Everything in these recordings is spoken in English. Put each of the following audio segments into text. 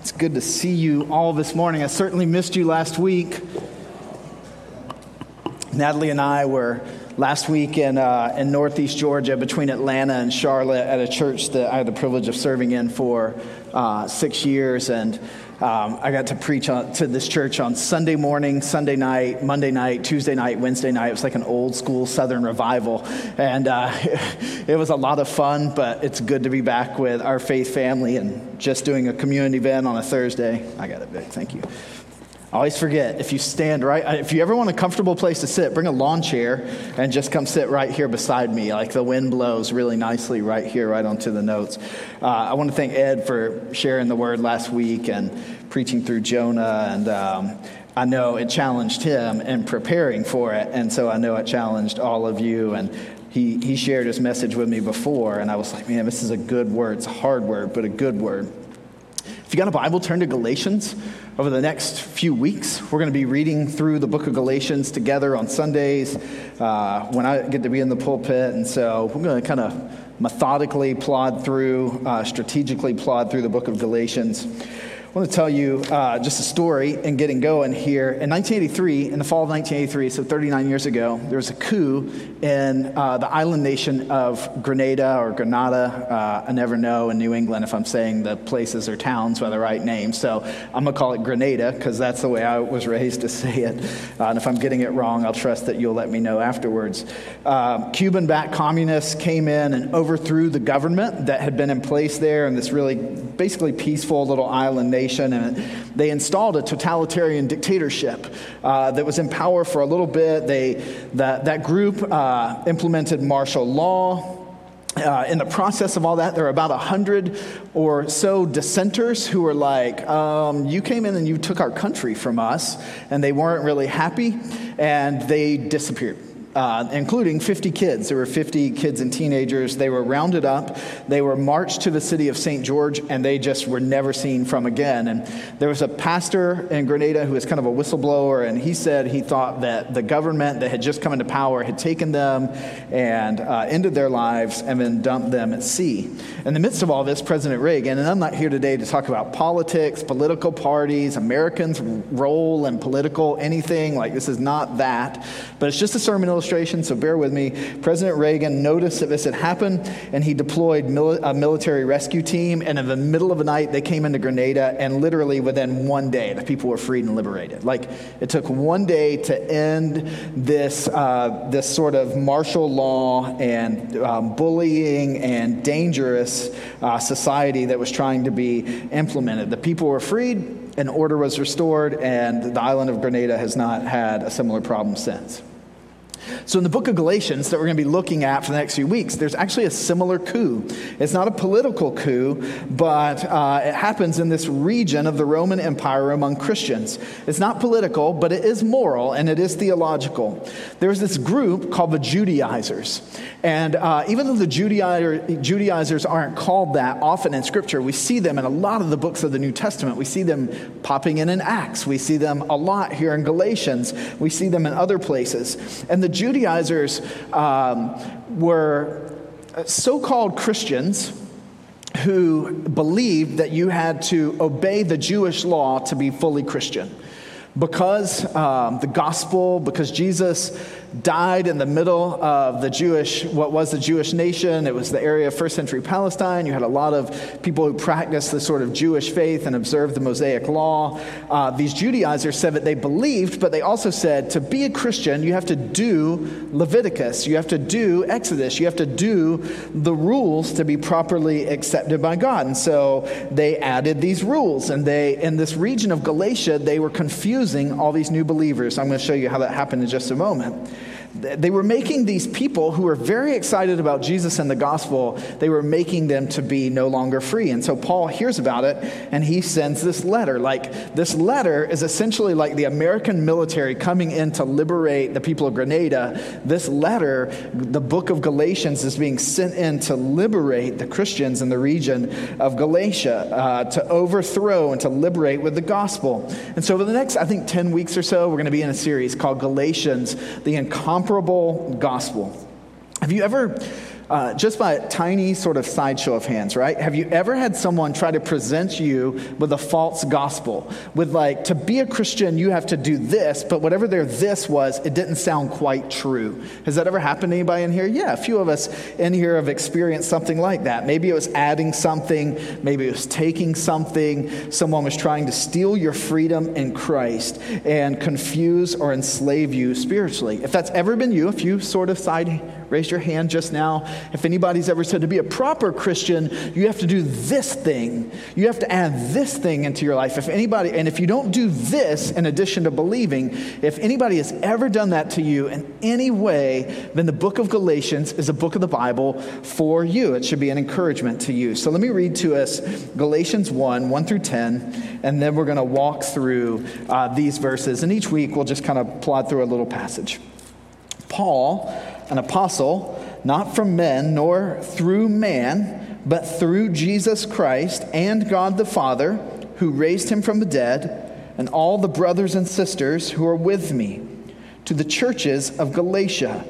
It's good to see you all this morning. I certainly missed you last week. Natalie and I were last week in, uh, in Northeast Georgia between Atlanta and Charlotte at a church that I had the privilege of serving in for uh, six years. And um, I got to preach on, to this church on Sunday morning, Sunday night, Monday night, Tuesday night, Wednesday night. It was like an old school Southern revival. And uh, it was a lot of fun, but it's good to be back with our faith family and just doing a community event on a Thursday. I got it, Vic. Thank you. Always forget if you stand right, if you ever want a comfortable place to sit, bring a lawn chair and just come sit right here beside me. Like the wind blows really nicely right here, right onto the notes. Uh, I want to thank Ed for sharing the word last week and preaching through Jonah. And um, I know it challenged him in preparing for it. And so I know it challenged all of you. And he, he shared his message with me before. And I was like, man, this is a good word. It's a hard word, but a good word. If you got a Bible, turn to Galatians. Over the next few weeks, we're going to be reading through the book of Galatians together on Sundays uh, when I get to be in the pulpit. And so we're going to kind of methodically plod through, uh, strategically plod through the book of Galatians. I want to tell you uh, just a story and getting going here. In 1983, in the fall of 1983, so 39 years ago, there was a coup in uh, the island nation of Grenada or Granada. Uh, I never know in New England if I'm saying the places or towns by the right name. So I'm going to call it Grenada because that's the way I was raised to say it. Uh, and if I'm getting it wrong, I'll trust that you'll let me know afterwards. Um, Cuban backed communists came in and overthrew the government that had been in place there in this really basically peaceful little island nation and they installed a totalitarian dictatorship uh, that was in power for a little bit. They, that, that group uh, implemented martial law. Uh, in the process of all that, there were about 100 or so dissenters who were like, um, You came in and you took our country from us, and they weren't really happy, and they disappeared uh, including 50 kids. There were 50 kids and teenagers. They were rounded up. They were marched to the city of St. George, and they just were never seen from again. And there was a pastor in Grenada who was kind of a whistleblower, and he said he thought that the government that had just come into power had taken them and uh, ended their lives and then dumped them at sea. In the midst of all this, President Reagan, and I'm not here today to talk about politics, political parties, Americans' role in political anything, like this is not that, but it's just a sermon illustration, so bear with me. President Reagan noticed that this had happened, and he deployed mil- a military rescue team. And in the middle of the night, they came into Grenada, and literally within one day, the people were freed and liberated. Like it took one day to end this uh, this sort of martial law and um, bullying and dangerous uh, society that was trying to be implemented. The people were freed. And order was restored, and the island of Grenada has not had a similar problem since. So, in the book of Galatians that we're going to be looking at for the next few weeks, there's actually a similar coup. It's not a political coup, but uh, it happens in this region of the Roman Empire among Christians. It's not political, but it is moral and it is theological. There's this group called the Judaizers. And uh, even though the Judaizer, Judaizers aren't called that often in Scripture, we see them in a lot of the books of the New Testament. We see them popping in in Acts. We see them a lot here in Galatians. We see them in other places. And the Judaizers um, were so called Christians who believed that you had to obey the Jewish law to be fully Christian. Because um, the gospel, because Jesus died in the middle of the Jewish, what was the Jewish nation. It was the area of first century Palestine. You had a lot of people who practiced the sort of Jewish faith and observed the Mosaic law. Uh, these Judaizers said that they believed, but they also said to be a Christian, you have to do Leviticus, you have to do Exodus, you have to do the rules to be properly accepted by God. And so they added these rules, and they, in this region of Galatia, they were confusing all these new believers. I'm going to show you how that happened in just a moment they were making these people who were very excited about Jesus and the gospel, they were making them to be no longer free. And so Paul hears about it and he sends this letter. Like, this letter is essentially like the American military coming in to liberate the people of Grenada. This letter, the book of Galatians, is being sent in to liberate the Christians in the region of Galatia, uh, to overthrow and to liberate with the gospel. And so, over the next, I think, 10 weeks or so, we're going to be in a series called Galatians, the incomparable gospel. Have you ever uh, just by a tiny sort of sideshow of hands, right? Have you ever had someone try to present you with a false gospel? With like, to be a Christian, you have to do this, but whatever their this was, it didn't sound quite true. Has that ever happened to anybody in here? Yeah, a few of us in here have experienced something like that. Maybe it was adding something, maybe it was taking something. Someone was trying to steal your freedom in Christ and confuse or enslave you spiritually. If that's ever been you, if you sort of side raise your hand just now. If anybody's ever said to be a proper Christian, you have to do this thing. You have to add this thing into your life. If anybody, and if you don't do this in addition to believing, if anybody has ever done that to you in any way, then the book of Galatians is a book of the Bible for you. It should be an encouragement to you. So let me read to us Galatians 1 1 through 10, and then we're going to walk through uh, these verses. And each week we'll just kind of plod through a little passage. Paul, an apostle, not from men nor through man, but through Jesus Christ and God the Father, who raised him from the dead, and all the brothers and sisters who are with me, to the churches of Galatia.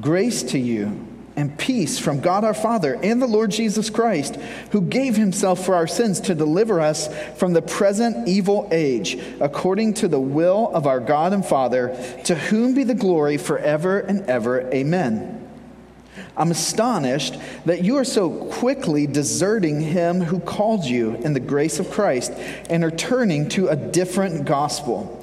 Grace to you and peace from God our Father and the Lord Jesus Christ, who gave himself for our sins to deliver us from the present evil age, according to the will of our God and Father, to whom be the glory forever and ever. Amen. I'm astonished that you are so quickly deserting him who called you in the grace of Christ and are turning to a different gospel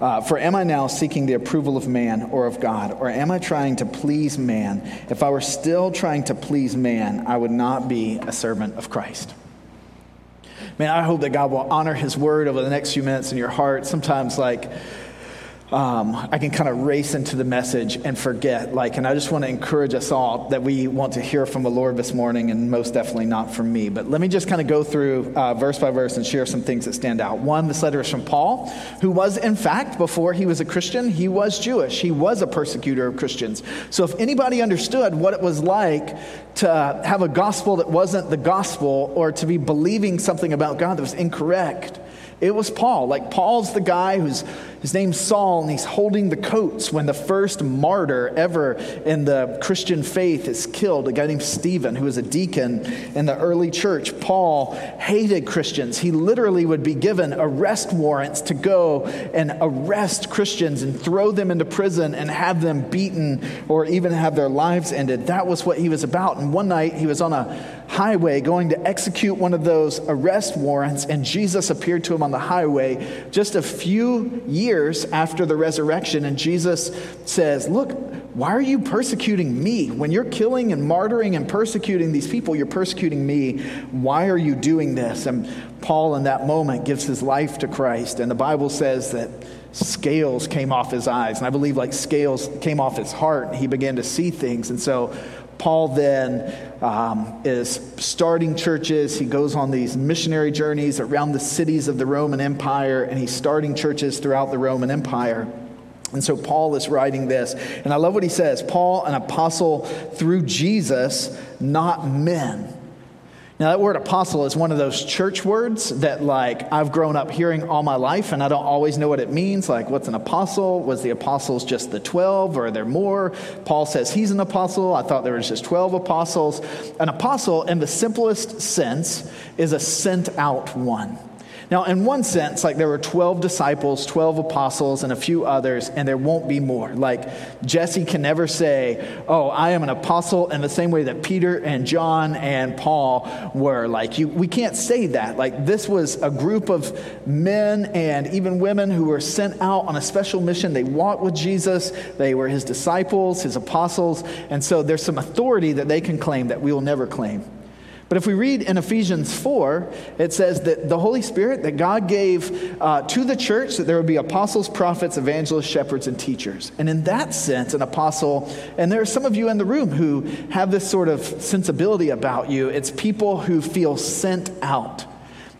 uh, for am I now seeking the approval of man or of God? Or am I trying to please man? If I were still trying to please man, I would not be a servant of Christ. Man, I hope that God will honor his word over the next few minutes in your heart. Sometimes, like, um, I can kind of race into the message and forget. Like, and I just want to encourage us all that we want to hear from the Lord this morning, and most definitely not from me. But let me just kind of go through uh, verse by verse and share some things that stand out. One, this letter is from Paul, who was, in fact, before he was a Christian, he was Jewish. He was a persecutor of Christians. So if anybody understood what it was like to have a gospel that wasn't the gospel, or to be believing something about God that was incorrect, it was Paul. Like, Paul's the guy who's, his name's Saul, and he's holding the coats when the first martyr ever in the Christian faith is killed, a guy named Stephen, who was a deacon in the early church. Paul hated Christians. He literally would be given arrest warrants to go and arrest Christians and throw them into prison and have them beaten or even have their lives ended. That was what he was about. And one night he was on a highway going to execute one of those arrest warrants, and Jesus appeared to him on the highway just a few years after the resurrection. And Jesus says, Look, why are you persecuting me? When you're killing and martyring and persecuting these people, you're persecuting me. Why are you doing this? And Paul, in that moment, gives his life to Christ. And the Bible says that scales came off his eyes. And I believe like scales came off his heart. And he began to see things. And so Paul then um, is starting churches. He goes on these missionary journeys around the cities of the Roman Empire, and he's starting churches throughout the Roman Empire. And so Paul is writing this. And I love what he says Paul, an apostle through Jesus, not men. Now, that word apostle is one of those church words that, like, I've grown up hearing all my life, and I don't always know what it means. Like, what's an apostle? Was the apostles just the 12, or are there more? Paul says he's an apostle. I thought there was just 12 apostles. An apostle, in the simplest sense, is a sent out one. Now, in one sense, like there were 12 disciples, 12 apostles, and a few others, and there won't be more. Like Jesse can never say, Oh, I am an apostle in the same way that Peter and John and Paul were. Like, you, we can't say that. Like, this was a group of men and even women who were sent out on a special mission. They walked with Jesus, they were his disciples, his apostles, and so there's some authority that they can claim that we will never claim. But if we read in Ephesians 4, it says that the Holy Spirit that God gave uh, to the church, that there would be apostles, prophets, evangelists, shepherds, and teachers. And in that sense, an apostle, and there are some of you in the room who have this sort of sensibility about you, it's people who feel sent out.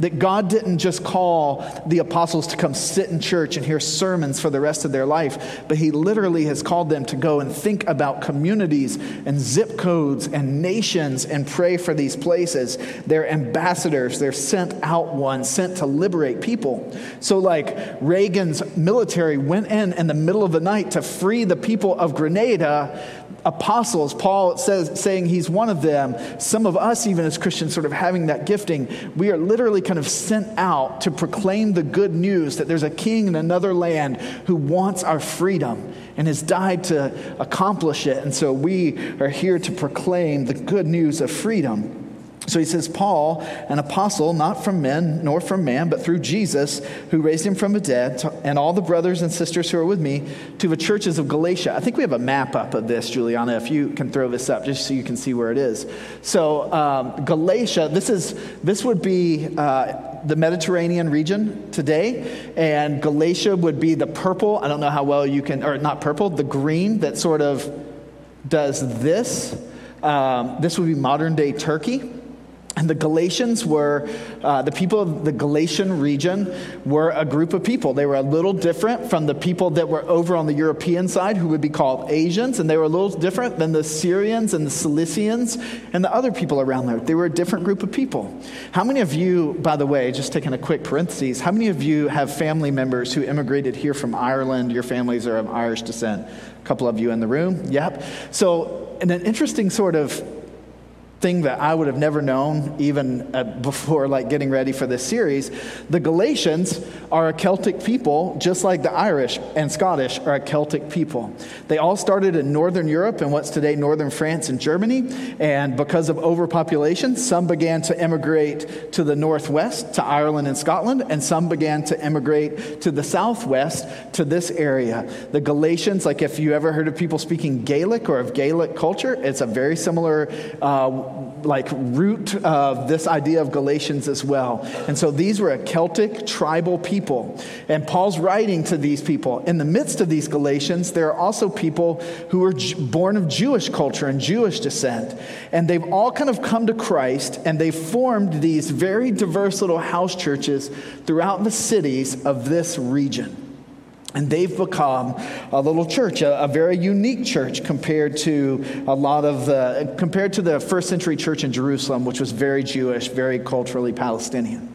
That God didn't just call the apostles to come sit in church and hear sermons for the rest of their life, but He literally has called them to go and think about communities and zip codes and nations and pray for these places. They're ambassadors, they're sent out ones, sent to liberate people. So, like Reagan's military went in in the middle of the night to free the people of Grenada apostles, Paul says, saying he's one of them, some of us, even as Christians, sort of having that gifting, we are literally kind of sent out to proclaim the good news that there's a king in another land who wants our freedom and has died to accomplish it. And so we are here to proclaim the good news of freedom. So he says, Paul, an apostle, not from men nor from man, but through Jesus, who raised him from the dead, and all the brothers and sisters who are with me, to the churches of Galatia. I think we have a map up of this, Juliana, if you can throw this up, just so you can see where it is. So um, Galatia, this is this would be uh, the Mediterranean region today, and Galatia would be the purple. I don't know how well you can, or not purple, the green that sort of does this. Um, this would be modern day Turkey. And the Galatians were, uh, the people of the Galatian region were a group of people. They were a little different from the people that were over on the European side, who would be called Asians, and they were a little different than the Syrians and the Cilicians and the other people around there. They were a different group of people. How many of you, by the way, just taking a quick parenthesis, how many of you have family members who immigrated here from Ireland? Your families are of Irish descent. A couple of you in the room? Yep. So, in an interesting sort of thing that I would have never known even uh, before like getting ready for this series. The Galatians are a Celtic people just like the Irish and Scottish are a Celtic people. They all started in northern Europe and what's today northern France and Germany and because of overpopulation some began to emigrate to the northwest to Ireland and Scotland and some began to emigrate to the southwest to this area. The Galatians like if you ever heard of people speaking Gaelic or of Gaelic culture it's a very similar uh, like root of this idea of Galatians as well. And so these were a Celtic tribal people. And Paul's writing to these people. In the midst of these Galatians, there are also people who were born of Jewish culture and Jewish descent. And they've all kind of come to Christ and they've formed these very diverse little house churches throughout the cities of this region. And they've become a little church, a, a, very unique church compared to a lot of the, compared to the first century church in Jerusalem, which was very Jewish, very culturally Palestinian.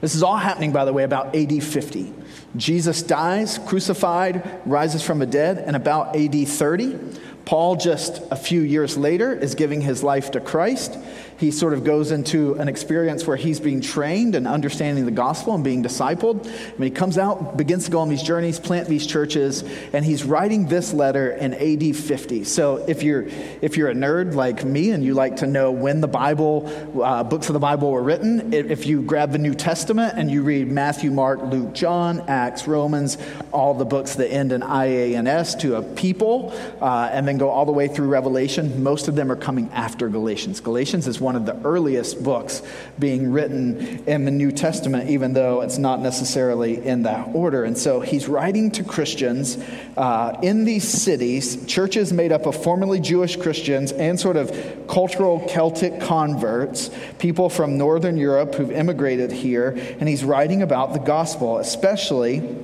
This is all happening, by the way, about AD 50. Jesus dies, crucified, rises from the dead, and about AD 30. Paul, just a few years later, is giving his life to Christ he sort of goes into an experience where he's being trained and understanding the gospel and being discipled. When he comes out, begins to go on these journeys, plant these churches, and he's writing this letter in AD 50. So if you're if you're a nerd like me and you like to know when the Bible uh, books of the Bible were written, if you grab the New Testament and you read Matthew, Mark, Luke, John, Acts, Romans, all the books that end in IANS to a people, uh, and then go all the way through Revelation, most of them are coming after Galatians. Galatians is one of the earliest books being written in the New Testament, even though it's not necessarily in that order. And so he's writing to Christians uh, in these cities, churches made up of formerly Jewish Christians and sort of cultural Celtic converts, people from Northern Europe who've immigrated here. And he's writing about the gospel, especially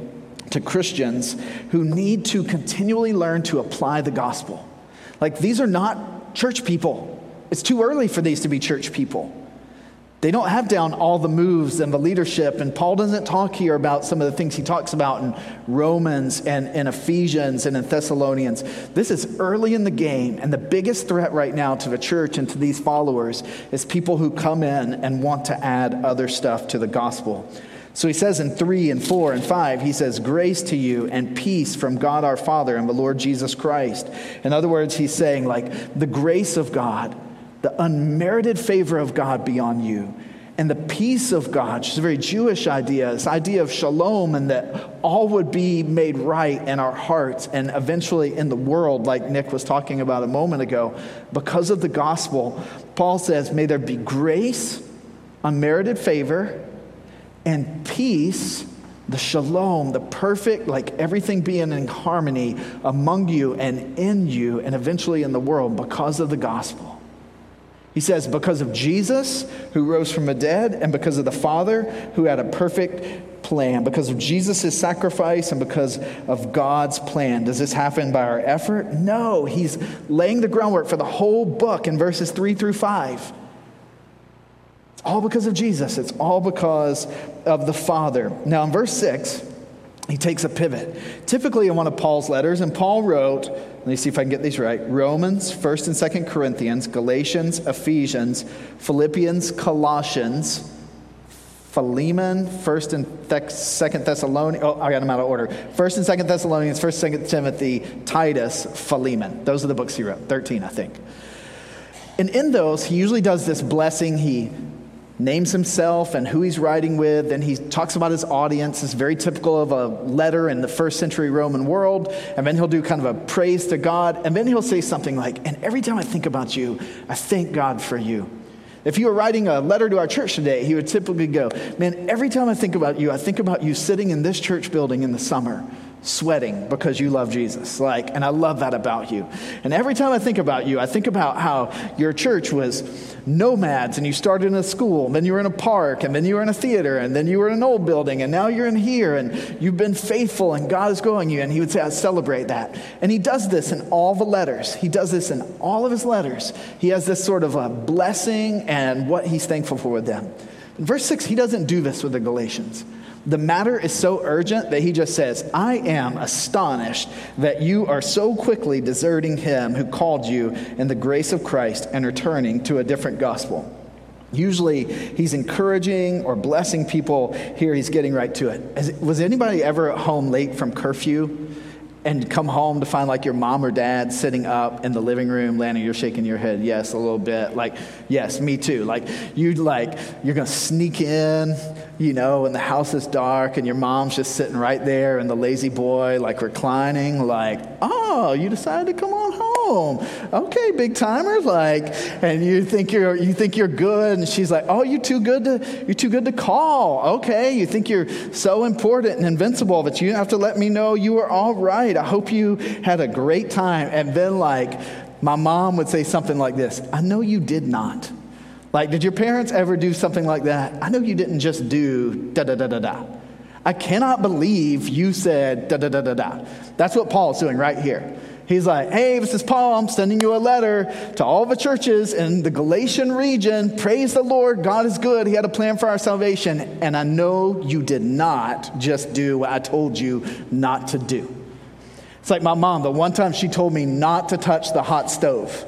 to Christians who need to continually learn to apply the gospel. Like, these are not church people. It's too early for these to be church people. They don't have down all the moves and the leadership. And Paul doesn't talk here about some of the things he talks about in Romans and in Ephesians and in Thessalonians. This is early in the game. And the biggest threat right now to the church and to these followers is people who come in and want to add other stuff to the gospel. So he says in 3 and 4 and 5, he says, Grace to you and peace from God our Father and the Lord Jesus Christ. In other words, he's saying, like, the grace of God the unmerited favor of God be on you, and the peace of God, which is a very Jewish idea, this idea of shalom, and that all would be made right in our hearts and eventually in the world, like Nick was talking about a moment ago. Because of the gospel, Paul says, May there be grace, unmerited favor, and peace, the shalom, the perfect, like everything being in harmony among you and in you, and eventually in the world because of the gospel. He says, because of Jesus, who rose from the dead, and because of the Father, who had a perfect plan, because of Jesus' sacrifice, and because of God's plan. Does this happen by our effort? No, he's laying the groundwork for the whole book in verses three through five. It's all because of Jesus, it's all because of the Father. Now, in verse six, he takes a pivot. Typically, in one of Paul's letters, and Paul wrote, let me see if I can get these right Romans, 1st and 2nd Corinthians, Galatians, Ephesians, Philippians, Colossians, Philemon, 1st and 2nd Thessalonians. Oh, I got them out of order. 1st and 2nd Thessalonians, 1st, 2nd Timothy, Titus, Philemon. Those are the books he wrote, 13, I think. And in those, he usually does this blessing. He names himself and who he's writing with, and he talks about his audience. It's very typical of a letter in the first century Roman world. And then he'll do kind of a praise to God, and then he'll say something like, And every time I think about you, I thank God for you. If you were writing a letter to our church today, he would typically go, Man, every time I think about you, I think about you sitting in this church building in the summer sweating because you love Jesus. Like, and I love that about you. And every time I think about you, I think about how your church was nomads and you started in a school, and then you were in a park, and then you were in a theater, and then you were in an old building, and now you're in here, and you've been faithful, and God is growing you. And he would say, I celebrate that. And he does this in all the letters. He does this in all of his letters. He has this sort of a blessing and what he's thankful for with them. In verse 6, he doesn't do this with the Galatians. The matter is so urgent that he just says, I am astonished that you are so quickly deserting him who called you in the grace of Christ and returning to a different gospel. Usually he's encouraging or blessing people. Here he's getting right to it. Was anybody ever at home late from curfew? and come home to find like your mom or dad sitting up in the living room, Lanny, you're shaking your head, yes, a little bit. Like, yes, me too. Like, you'd like, you're gonna sneak in, you know, and the house is dark and your mom's just sitting right there and the La-Z-Boy, like reclining, like, oh, you decided to come on home. Okay, big timer, like, and you think you're you think you're good, and she's like, oh, you're too good to you're too good to call. Okay, you think you're so important and invincible, that you have to let me know you were all right. I hope you had a great time. And then like my mom would say something like this, I know you did not. Like, did your parents ever do something like that? I know you didn't just do da da da da da. I cannot believe you said da da da da da. That's what Paul's doing right here. He's like, hey, this is Paul. I'm sending you a letter to all the churches in the Galatian region. Praise the Lord. God is good. He had a plan for our salvation. And I know you did not just do what I told you not to do. It's like my mom, the one time she told me not to touch the hot stove.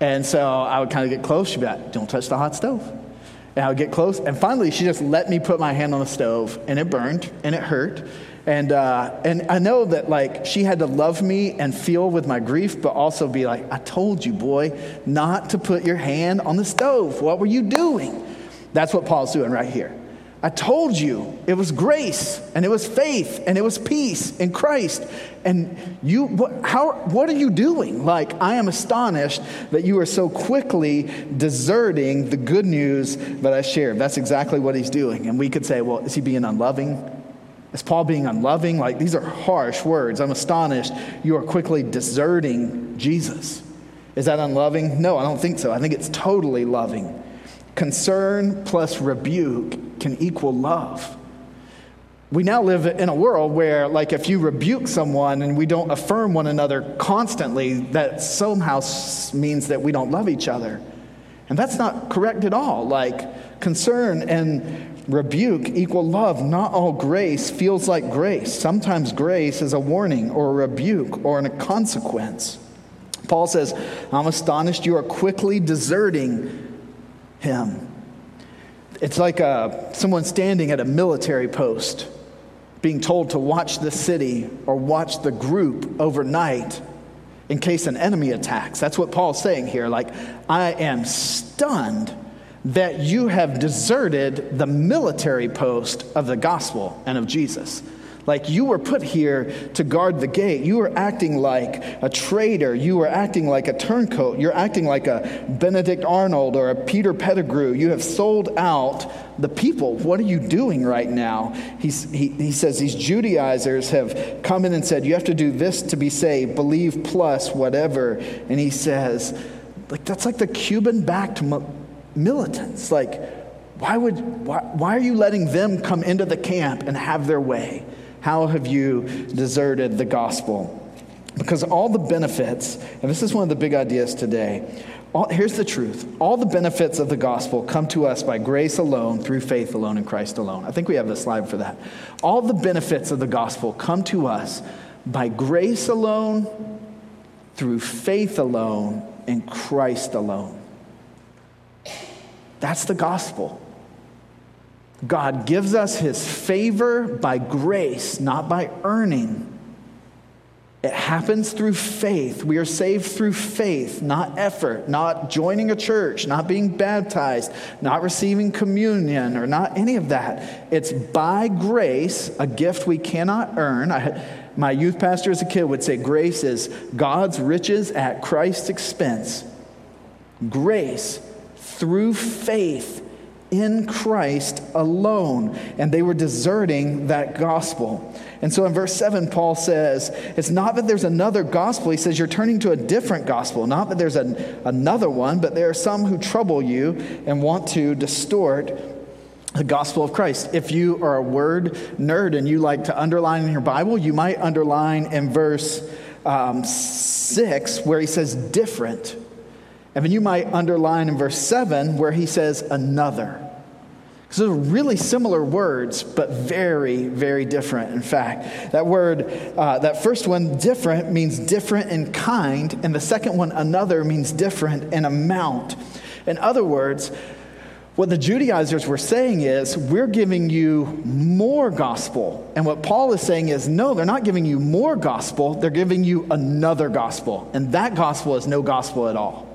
And so I would kind of get close. She'd be like, don't touch the hot stove. And I would get close. And finally, she just let me put my hand on the stove, and it burned, and it hurt. And, uh, and I know that, like, she had to love me and feel with my grief, but also be like, I told you, boy, not to put your hand on the stove. What were you doing? That's what Paul's doing right here. I told you it was grace and it was faith and it was peace in Christ. And you, what, how, what are you doing? Like, I am astonished that you are so quickly deserting the good news that I shared. That's exactly what he's doing. And we could say, well, is he being unloving? Is Paul being unloving? Like, these are harsh words. I'm astonished you are quickly deserting Jesus. Is that unloving? No, I don't think so. I think it's totally loving. Concern plus rebuke can equal love. We now live in a world where, like, if you rebuke someone and we don't affirm one another constantly, that somehow means that we don't love each other. And that's not correct at all. Like, concern and rebuke equal love. Not all grace feels like grace. Sometimes grace is a warning or a rebuke or a consequence. Paul says, I'm astonished you are quickly deserting him. It's like uh, someone standing at a military post being told to watch the city or watch the group overnight in case an enemy attacks. That's what Paul's saying here. Like, I am stunned that you have deserted the military post of the gospel and of Jesus. Like you were put here to guard the gate. You were acting like a traitor. You were acting like a turncoat. You're acting like a Benedict Arnold or a Peter Pettigrew. You have sold out the people. What are you doing right now? He's, he, he says these Judaizers have come in and said, You have to do this to be saved, believe plus whatever. And he says, like that's like the Cuban backed militants. Like, why, would, why, why are you letting them come into the camp and have their way? How have you deserted the gospel? Because all the benefits, and this is one of the big ideas today, all, here's the truth all the benefits of the gospel come to us by grace alone, through faith alone, in Christ alone. I think we have a slide for that. All the benefits of the gospel come to us by grace alone, through faith alone, in Christ alone. That's the gospel. God gives us his favor by grace, not by earning. It happens through faith. We are saved through faith, not effort, not joining a church, not being baptized, not receiving communion, or not any of that. It's by grace, a gift we cannot earn. I, my youth pastor as a kid would say grace is God's riches at Christ's expense. Grace through faith in Christ alone. And they were deserting that gospel. And so in verse 7, Paul says, It's not that there's another gospel. He says, You're turning to a different gospel. Not that there's an, another one, but there are some who trouble you and want to distort the gospel of Christ. If you are a word nerd and you like to underline in your Bible, you might underline in verse um, 6 where he says different. And then you might underline in verse 7 where he says another. So really similar words, but very, very different. In fact, that word, uh, that first one, different, means different in kind, and the second one, another, means different in amount. In other words, what the Judaizers were saying is, we're giving you more gospel. And what Paul is saying is, no, they're not giving you more gospel, they're giving you another gospel. And that gospel is no gospel at all.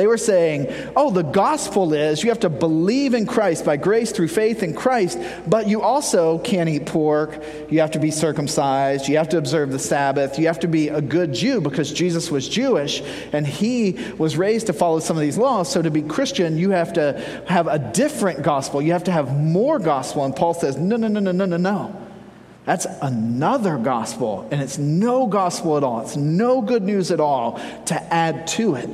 They were saying, oh, the gospel is you have to believe in Christ by grace through faith in Christ, but you also can't eat pork. You have to be circumcised. You have to observe the Sabbath. You have to be a good Jew because Jesus was Jewish and he was raised to follow some of these laws. So to be Christian, you have to have a different gospel. You have to have more gospel. And Paul says, no, no, no, no, no, no, no. That's another gospel, and it's no gospel at all. It's no good news at all to add to it.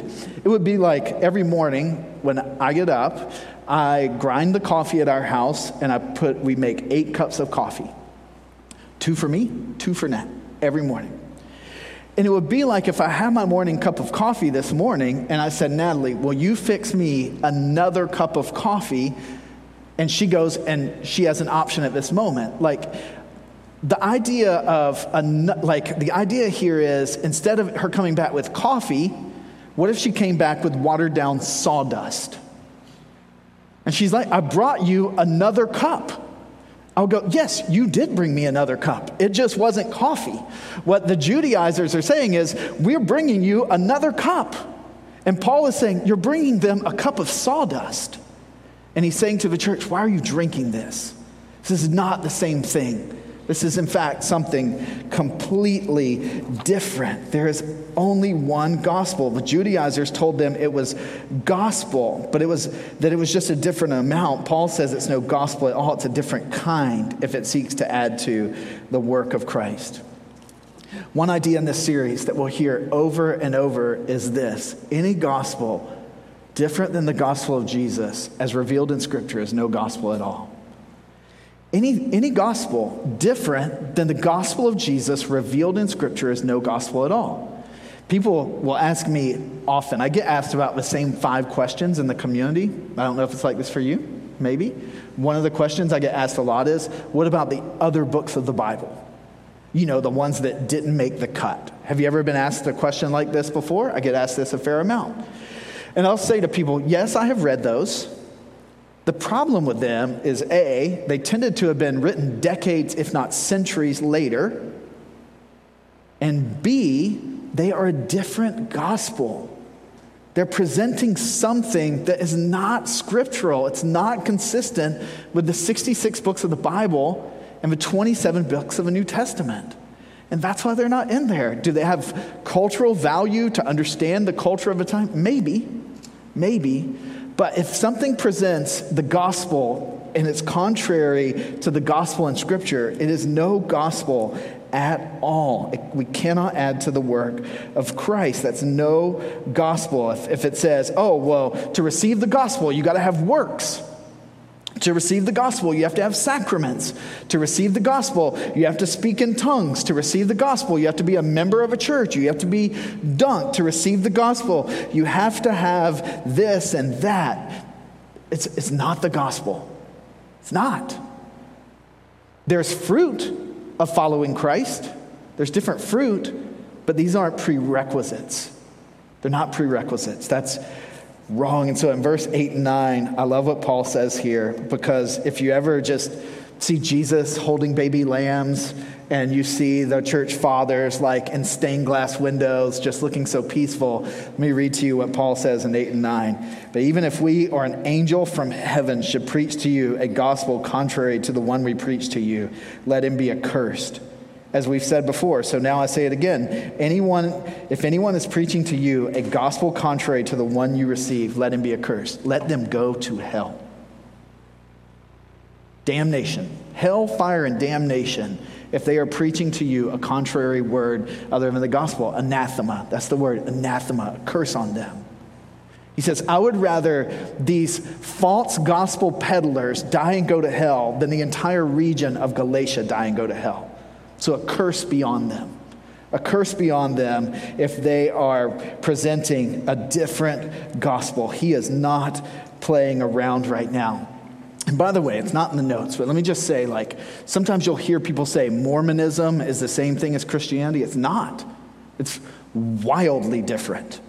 It would be like every morning when I get up, I grind the coffee at our house, and I put, we make eight cups of coffee. Two for me, two for Nat, every morning. And it would be like if I had my morning cup of coffee this morning, and I said, Natalie, will you fix me another cup of coffee? And she goes, and she has an option at this moment. Like, the idea of a, like the idea here is instead of her coming back with coffee what if she came back with watered down sawdust? And she's like i brought you another cup. I'll go yes you did bring me another cup. It just wasn't coffee. What the judaizers are saying is we're bringing you another cup. And paul is saying you're bringing them a cup of sawdust. And he's saying to the church why are you drinking this? This is not the same thing this is, in fact, something completely different. There is only one gospel. The Judaizers told them it was gospel, but it was that it was just a different amount. Paul says it's no gospel at all, it's a different kind if it seeks to add to the work of Christ. One idea in this series that we'll hear over and over is this any gospel different than the gospel of Jesus, as revealed in Scripture, is no gospel at all. Any, any gospel different than the gospel of Jesus revealed in Scripture is no gospel at all. People will ask me often, I get asked about the same five questions in the community. I don't know if it's like this for you, maybe. One of the questions I get asked a lot is, What about the other books of the Bible? You know, the ones that didn't make the cut. Have you ever been asked a question like this before? I get asked this a fair amount. And I'll say to people, Yes, I have read those. The problem with them is A, they tended to have been written decades, if not centuries later. And B, they are a different gospel. They're presenting something that is not scriptural. It's not consistent with the 66 books of the Bible and the 27 books of the New Testament. And that's why they're not in there. Do they have cultural value to understand the culture of a time? Maybe, maybe. But if something presents the gospel and it's contrary to the gospel in Scripture, it is no gospel at all. We cannot add to the work of Christ. That's no gospel. If, if it says, oh, well, to receive the gospel, you got to have works. To receive the gospel, you have to have sacraments. To receive the gospel, you have to speak in tongues. To receive the gospel, you have to be a member of a church. You have to be dunked. To receive the gospel, you have to have this and that. It's, it's not the gospel. It's not. There's fruit of following Christ, there's different fruit, but these aren't prerequisites. They're not prerequisites. That's wrong. And so in verse 8 and 9, I love what Paul says here because if you ever just see Jesus holding baby lambs and you see the church fathers like in stained glass windows just looking so peaceful, let me read to you what Paul says in 8 and 9. But even if we or an angel from heaven should preach to you a gospel contrary to the one we preach to you, let him be accursed as we've said before. So now I say it again. Anyone, if anyone is preaching to you a gospel contrary to the one you receive, let him be accursed. Let them go to hell. Damnation, hell, fire, and damnation if they are preaching to you a contrary word other than the gospel. Anathema. That's the word, anathema, a curse on them. He says, I would rather these false gospel peddlers die and go to hell than the entire region of Galatia die and go to hell. So a curse be on them. A curse be on them if they are presenting a different gospel. He is not playing around right now. And by the way, it's not in the notes, but let me just say like, sometimes you'll hear people say Mormonism is the same thing as Christianity. It's not, it's wildly different.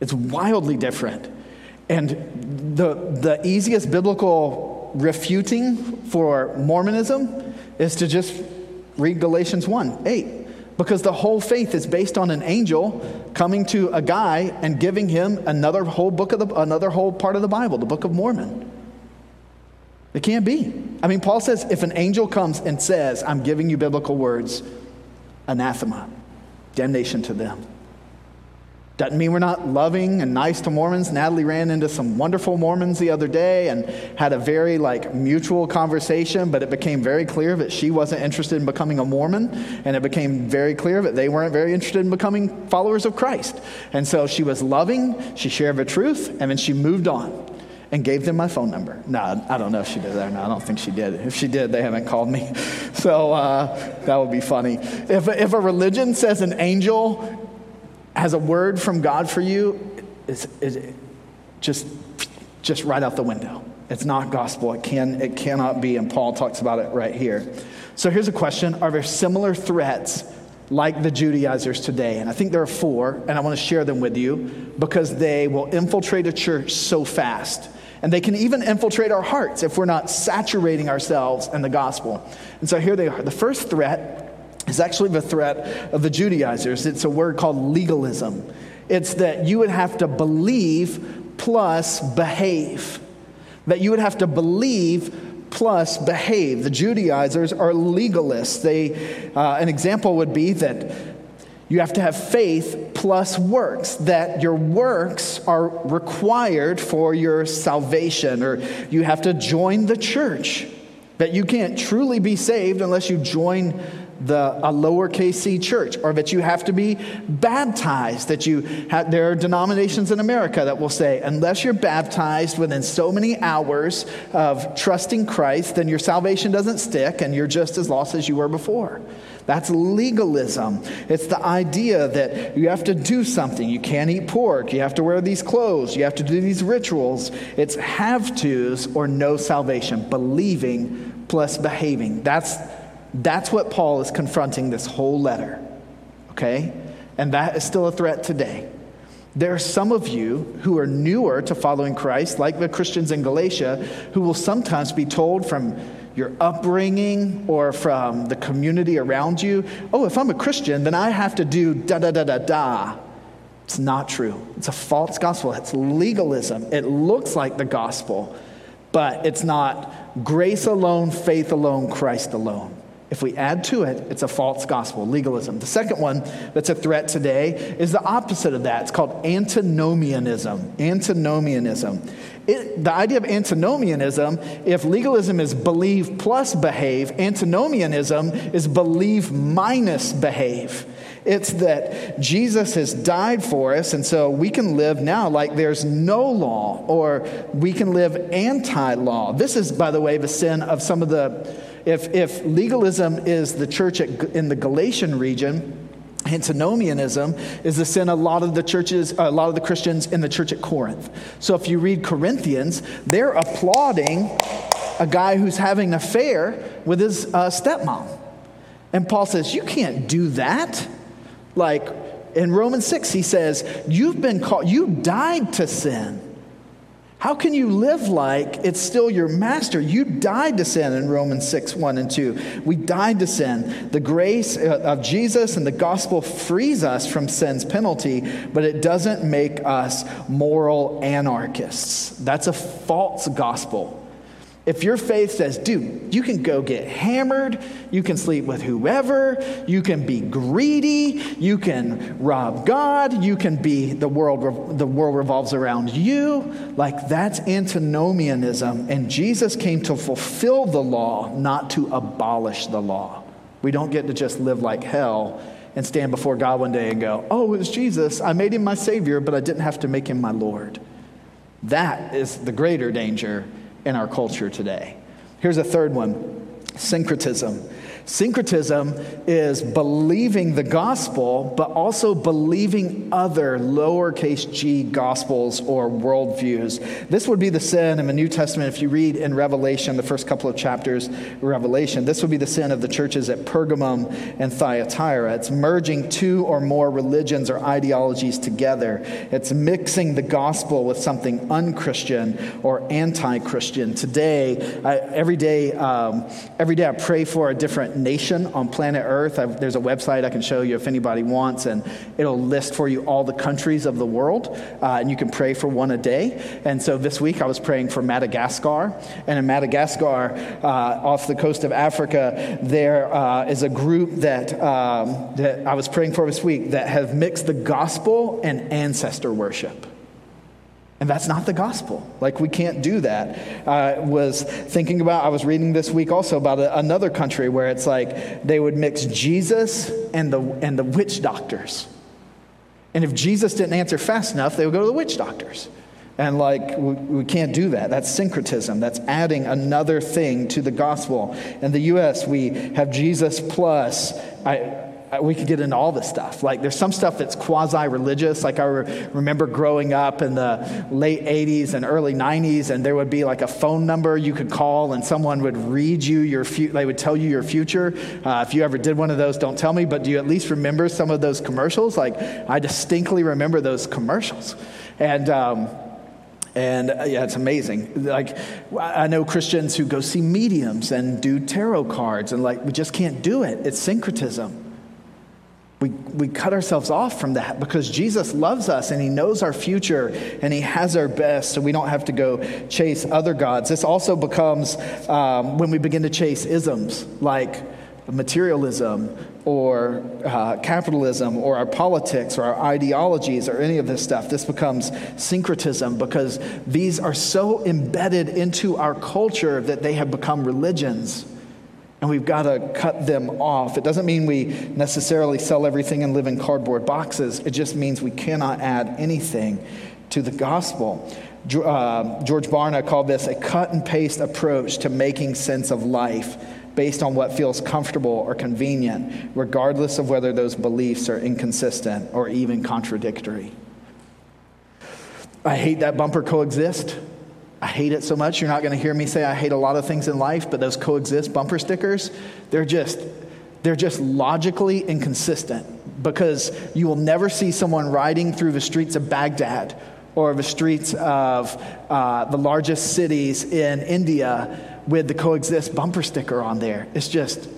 It's wildly different. And the, the easiest biblical refuting for Mormonism is to just Read Galatians 1 8. Because the whole faith is based on an angel coming to a guy and giving him another whole book of the, another whole part of the Bible, the Book of Mormon. It can't be. I mean, Paul says if an angel comes and says, I'm giving you biblical words, anathema, damnation to them. Doesn't mean we're not loving and nice to Mormons. Natalie ran into some wonderful Mormons the other day and had a very like mutual conversation, but it became very clear that she wasn't interested in becoming a Mormon, and it became very clear that they weren't very interested in becoming followers of Christ. And so she was loving, she shared the truth, and then she moved on and gave them my phone number. No, I don't know if she did that or not. I don't think she did. If she did, they haven't called me. So uh, that would be funny. If, if a religion says an angel has a word from God for you, it's, just, just right out the window. It's not gospel. It, can, it cannot be. And Paul talks about it right here. So here's a question Are there similar threats like the Judaizers today? And I think there are four, and I want to share them with you because they will infiltrate a church so fast. And they can even infiltrate our hearts if we're not saturating ourselves in the gospel. And so here they are. The first threat is actually the threat of the Judaizers. It's a word called legalism. It's that you would have to believe plus behave. That you would have to believe plus behave. The Judaizers are legalists. They, uh, an example would be that you have to have faith plus works, that your works are required for your salvation, or you have to join the church. That you can't truly be saved unless you join the a lowercase c church, or that you have to be baptized. That you have, there are denominations in America that will say, unless you're baptized within so many hours of trusting Christ, then your salvation doesn't stick, and you're just as lost as you were before. That's legalism. It's the idea that you have to do something. You can't eat pork. You have to wear these clothes. You have to do these rituals. It's have tos or no salvation, believing plus behaving. That's that's what Paul is confronting this whole letter. Okay? And that is still a threat today. There are some of you who are newer to following Christ, like the Christians in Galatia, who will sometimes be told from your upbringing or from the community around you, oh, if I'm a Christian, then I have to do da da da da da. It's not true. It's a false gospel. It's legalism. It looks like the gospel, but it's not grace alone, faith alone, Christ alone. If we add to it, it's a false gospel, legalism. The second one that's a threat today is the opposite of that. It's called antinomianism. Antinomianism. It, the idea of antinomianism, if legalism is believe plus behave, antinomianism is believe minus behave. It's that Jesus has died for us, and so we can live now like there's no law, or we can live anti law. This is, by the way, the sin of some of the, if, if legalism is the church at, in the Galatian region, Antinomianism is the sin a lot of the churches, a lot of the Christians in the church at Corinth. So if you read Corinthians, they're applauding a guy who's having an affair with his uh, stepmom. And Paul says, You can't do that. Like in Romans 6, he says, You've been called, you died to sin. How can you live like it's still your master? You died to sin in Romans 6, 1 and 2. We died to sin. The grace uh, of Jesus and the gospel frees us from sin's penalty, but it doesn't make us moral anarchists. That's a false gospel. If your faith says, dude, you can go get hammered, you can sleep with whoever, you can be greedy, you can rob God, you can be the world the world revolves around you, like that's antinomianism and Jesus came to fulfill the law, not to abolish the law. We don't get to just live like hell and stand before God one day and go, "Oh, it was Jesus. I made him my savior, but I didn't have to make him my lord." That is the greater danger in our culture today. Here's a third one syncretism. Syncretism is believing the gospel, but also believing other lowercase g gospels or worldviews. This would be the sin in the New Testament. If you read in Revelation, the first couple of chapters, Revelation, this would be the sin of the churches at Pergamum and Thyatira. It's merging two or more religions or ideologies together, it's mixing the gospel with something unchristian or anti Christian. Today, I, every, day um, every day I pray for a different nation on planet Earth. I've, there's a website I can show you if anybody wants, and it'll list for you all the countries of the world, uh, and you can pray for one a day. And so this week I was praying for Madagascar, and in Madagascar, uh, off the coast of Africa, there uh, is a group that, um, that I was praying for this week that have mixed the gospel and ancestor worship. And that's not the gospel. Like, we can't do that. I was thinking about, I was reading this week also about a, another country where it's like they would mix Jesus and the, and the witch doctors. And if Jesus didn't answer fast enough, they would go to the witch doctors. And like, we, we, can't do that. That's syncretism. That's adding another thing to the gospel. In the U.S., we have Jesus plus. I, uh, we could get into all this stuff. Like, there's some stuff that's quasi religious. Like, I re- remember growing up in the late 80s and early 90s, and there would be like a phone number you could call, and someone would read you your future, they would tell you your future. Uh, if you ever did one of those, don't tell me, but do you at least remember some of those commercials? Like, I distinctly remember those commercials. And, um, and uh, yeah, it's amazing. Like, I know Christians who go see mediums and do tarot cards, and like, we just can't do it. It's syncretism. We, we cut ourselves off from that because Jesus loves us and he knows our future and he has our best, so we don't have to go chase other gods. This also becomes um, when we begin to chase isms like materialism or uh, capitalism or our politics or our ideologies or any of this stuff. This becomes syncretism because these are so embedded into our culture that they have become religions and we've got to cut them off. It doesn't mean we necessarily sell everything and live in cardboard boxes, it just means we cannot add anything to the gospel. Uh, George Barna called this a cut and paste approach to making sense of life based on what feels comfortable or convenient, regardless of whether those beliefs are inconsistent or even contradictory. I hate that bumper coexist. I hate it so much. You're not going to hear me say I hate a lot of things in life, but those coexist bumper stickers, they're just they're just logically inconsistent because you will never see someone riding through the streets of Baghdad or the streets of uh, the largest cities in India with the coexist bumper sticker on there. It's just,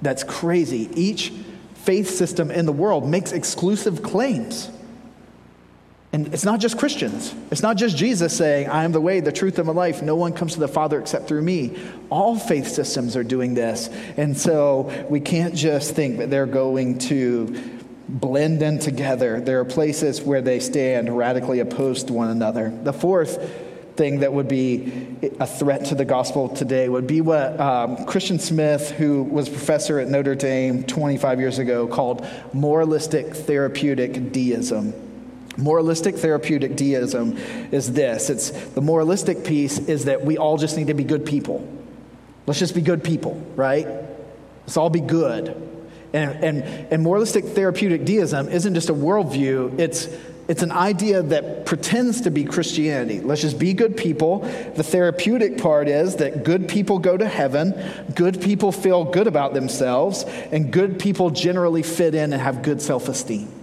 that's crazy. Each faith system in the world makes exclusive claims. And it's not just Christians. It's not just Jesus saying, I am the way, the truth, and the life. No one comes to the Father except through me. All faith systems are doing this. And so we can't just think that they're going to blend in together. There are places where they stand radically opposed to one another. The fourth thing that would be a threat to the gospel today would be what um, Christian Smith, who was professor at Notre Dame 25 years ago, called moralistic therapeutic deism. Moralistic therapeutic deism is this it's the moralistic piece is that we all just need to be good people. Let's just be good people, right? Let's all be good. And, and, and moralistic therapeutic deism isn't just a worldview, it's, it's an idea that pretends to be Christianity. Let's just be good people. The therapeutic part is that good people go to heaven, good people feel good about themselves, and good people generally fit in and have good self esteem.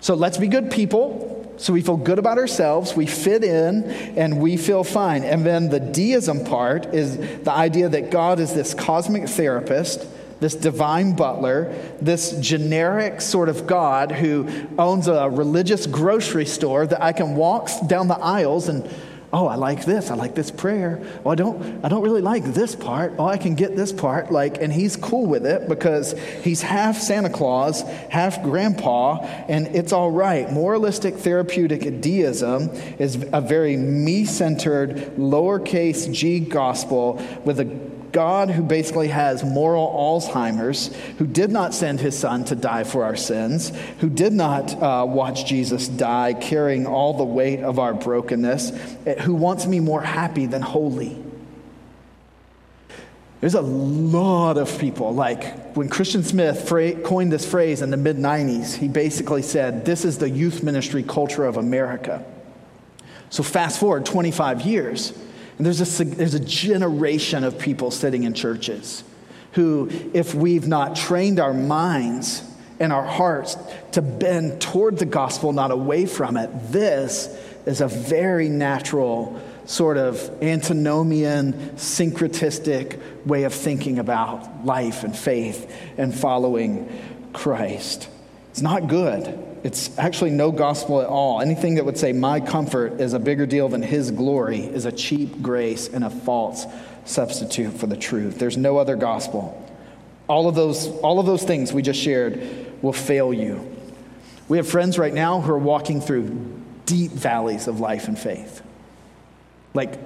So let's be good people. So we feel good about ourselves, we fit in, and we feel fine. And then the deism part is the idea that God is this cosmic therapist, this divine butler, this generic sort of God who owns a religious grocery store that I can walk down the aisles and oh i like this i like this prayer. Oh i don't i don't really like this part. Oh i can get this part like and he's cool with it because he's half santa claus half grandpa and it's all right. Moralistic therapeutic deism is a very me-centered lowercase g gospel with a God who basically has moral Alzheimer's, who did not send his son to die for our sins, who did not uh, watch Jesus die carrying all the weight of our brokenness, eh, who wants me more happy than holy. There's a lot of people, like when Christian Smith coined this phrase in the mid 90s, he basically said, This is the youth ministry culture of America. So fast forward 25 years. And there's a, there's a generation of people sitting in churches who, if we've not trained our minds and our hearts to bend toward the gospel, not away from it, this is a very natural sort of antinomian, syncretistic way of thinking about life and faith and following Christ. It's not good. It's actually no gospel at all. Anything that would say my comfort is a bigger deal than his glory is a cheap grace and a false substitute for the truth. There's no other gospel. All of those, all of those things we just shared will fail you. We have friends right now who are walking through deep valleys of life and faith. Like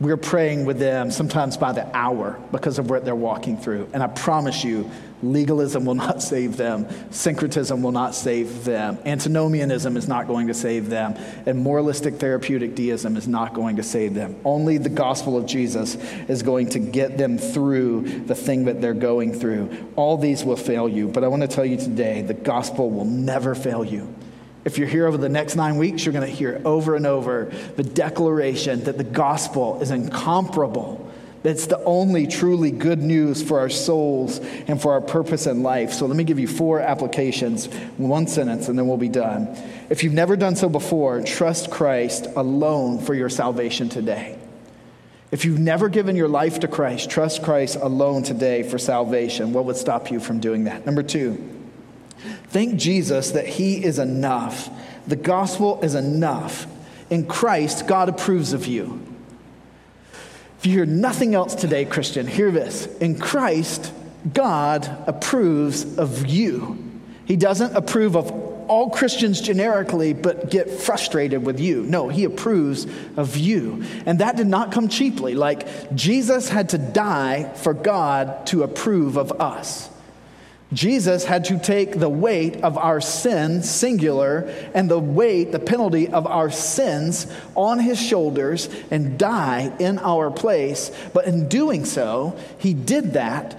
we're praying with them sometimes by the hour because of what they're walking through. And I promise you, legalism will not save them. Syncretism will not save them. Antinomianism is not going to save them. And moralistic therapeutic deism is not going to save them. Only the gospel of Jesus is going to get them through the thing that they're going through. All these will fail you. But I want to tell you today the gospel will never fail you. If you're here over the next nine weeks, you're going to hear over and over the declaration that the gospel is incomparable. It's the only truly good news for our souls and for our purpose in life. So let me give you four applications, one sentence, and then we'll be done. If you've never done so before, trust Christ alone for your salvation today. If you've never given your life to Christ, trust Christ alone today for salvation. What would stop you from doing that? Number two, Thank Jesus that He is enough. The gospel is enough. In Christ, God approves of you. If you hear nothing else today, Christian, hear this. In Christ, God approves of you. He doesn't approve of all Christians generically, but get frustrated with you. No, he approves of you. And that did not come cheaply. Like, Jesus had to die for God to approve of us. Jesus had to take the weight of our sin, singular, and the weight, the penalty of our sins on his shoulders and die in our place. But in doing so, he did that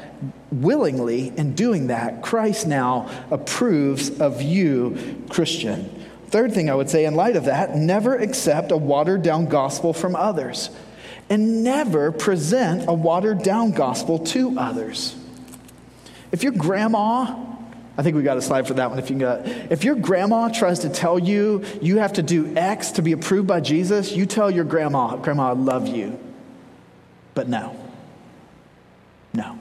willingly. In doing that, Christ now approves of you, Christian. Third thing I would say in light of that, never accept a watered down gospel from others and never present a watered down gospel to others. If your grandma, I think we got a slide for that one if you got. If your grandma tries to tell you you have to do X to be approved by Jesus, you tell your grandma, Grandma, I love you. But no. No.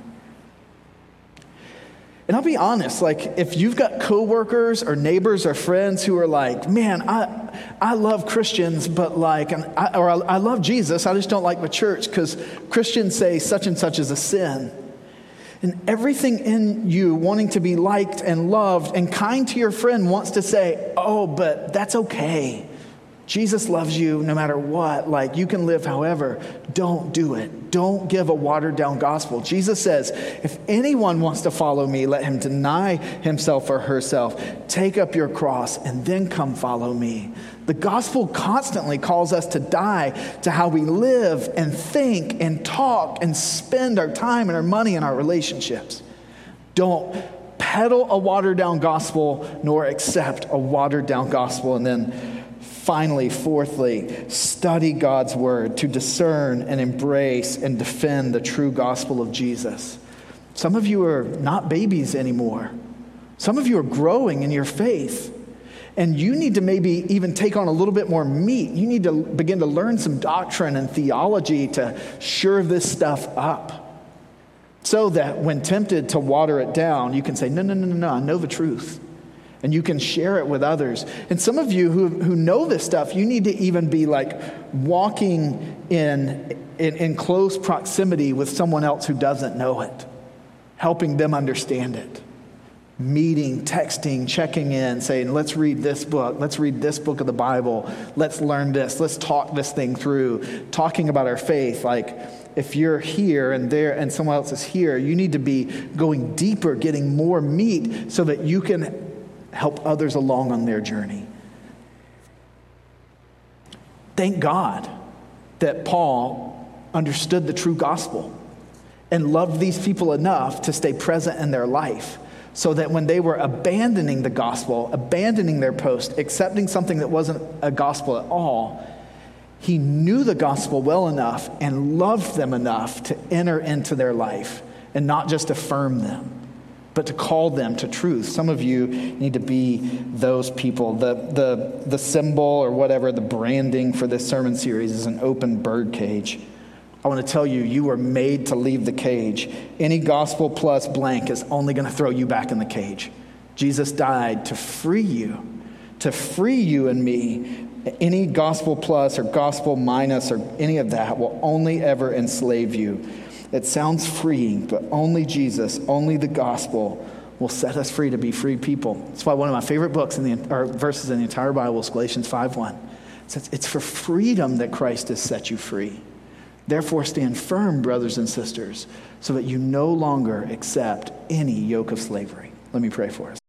And I'll be honest, like if you've got coworkers or neighbors or friends who are like, man, I, I love Christians, but like, I, or I, I love Jesus, I just don't like the church because Christians say such and such is a sin. And everything in you wanting to be liked and loved and kind to your friend wants to say, oh, but that's okay. Jesus loves you no matter what. Like you can live however. Don't do it. Don't give a watered down gospel. Jesus says, if anyone wants to follow me, let him deny himself or herself, take up your cross, and then come follow me. The gospel constantly calls us to die to how we live and think and talk and spend our time and our money and our relationships. Don't peddle a watered down gospel nor accept a watered down gospel and then Finally, fourthly, study God's word to discern and embrace and defend the true gospel of Jesus. Some of you are not babies anymore. Some of you are growing in your faith. And you need to maybe even take on a little bit more meat. You need to begin to learn some doctrine and theology to shore this stuff up. So that when tempted to water it down, you can say, No, no, no, no, no, I know the truth and you can share it with others. And some of you who, who know this stuff, you need to even be like walking in, in, in close proximity with someone else who doesn't know it, helping them understand it. Meeting, texting, checking in, saying, let's read this book, let's read this book of the Bible, let's learn this, let's talk this thing through, talking about our faith. Like, if you're here and there and someone else is here, you need to be going deeper, getting more meat so that you can help others along on their journey. Thank God that Paul understood the true gospel and loved these people enough to stay present in their life so that when they were abandoning the gospel, abandoning their post, accepting something that wasn't a gospel at all, he knew the gospel well enough and loved them enough to enter into their life and not just affirm them but to call them to truth. Some of you need to be those people. The, the, the symbol or whatever, the branding for this sermon series is an open bird cage. I want to tell you, you were made to leave the cage. Any gospel plus blank is only going to throw you back in the cage. Jesus died to free you, to free you and me. Any gospel plus or gospel minus or any of that will only ever enslave you. It sounds freeing, but only Jesus, only the gospel will set us free to be free people. That's why one of my favorite books in the or verses in the entire Bible is Galatians 5:1. It says it's for freedom that Christ has set you free. Therefore stand firm, brothers and sisters, so that you no longer accept any yoke of slavery. Let me pray for us.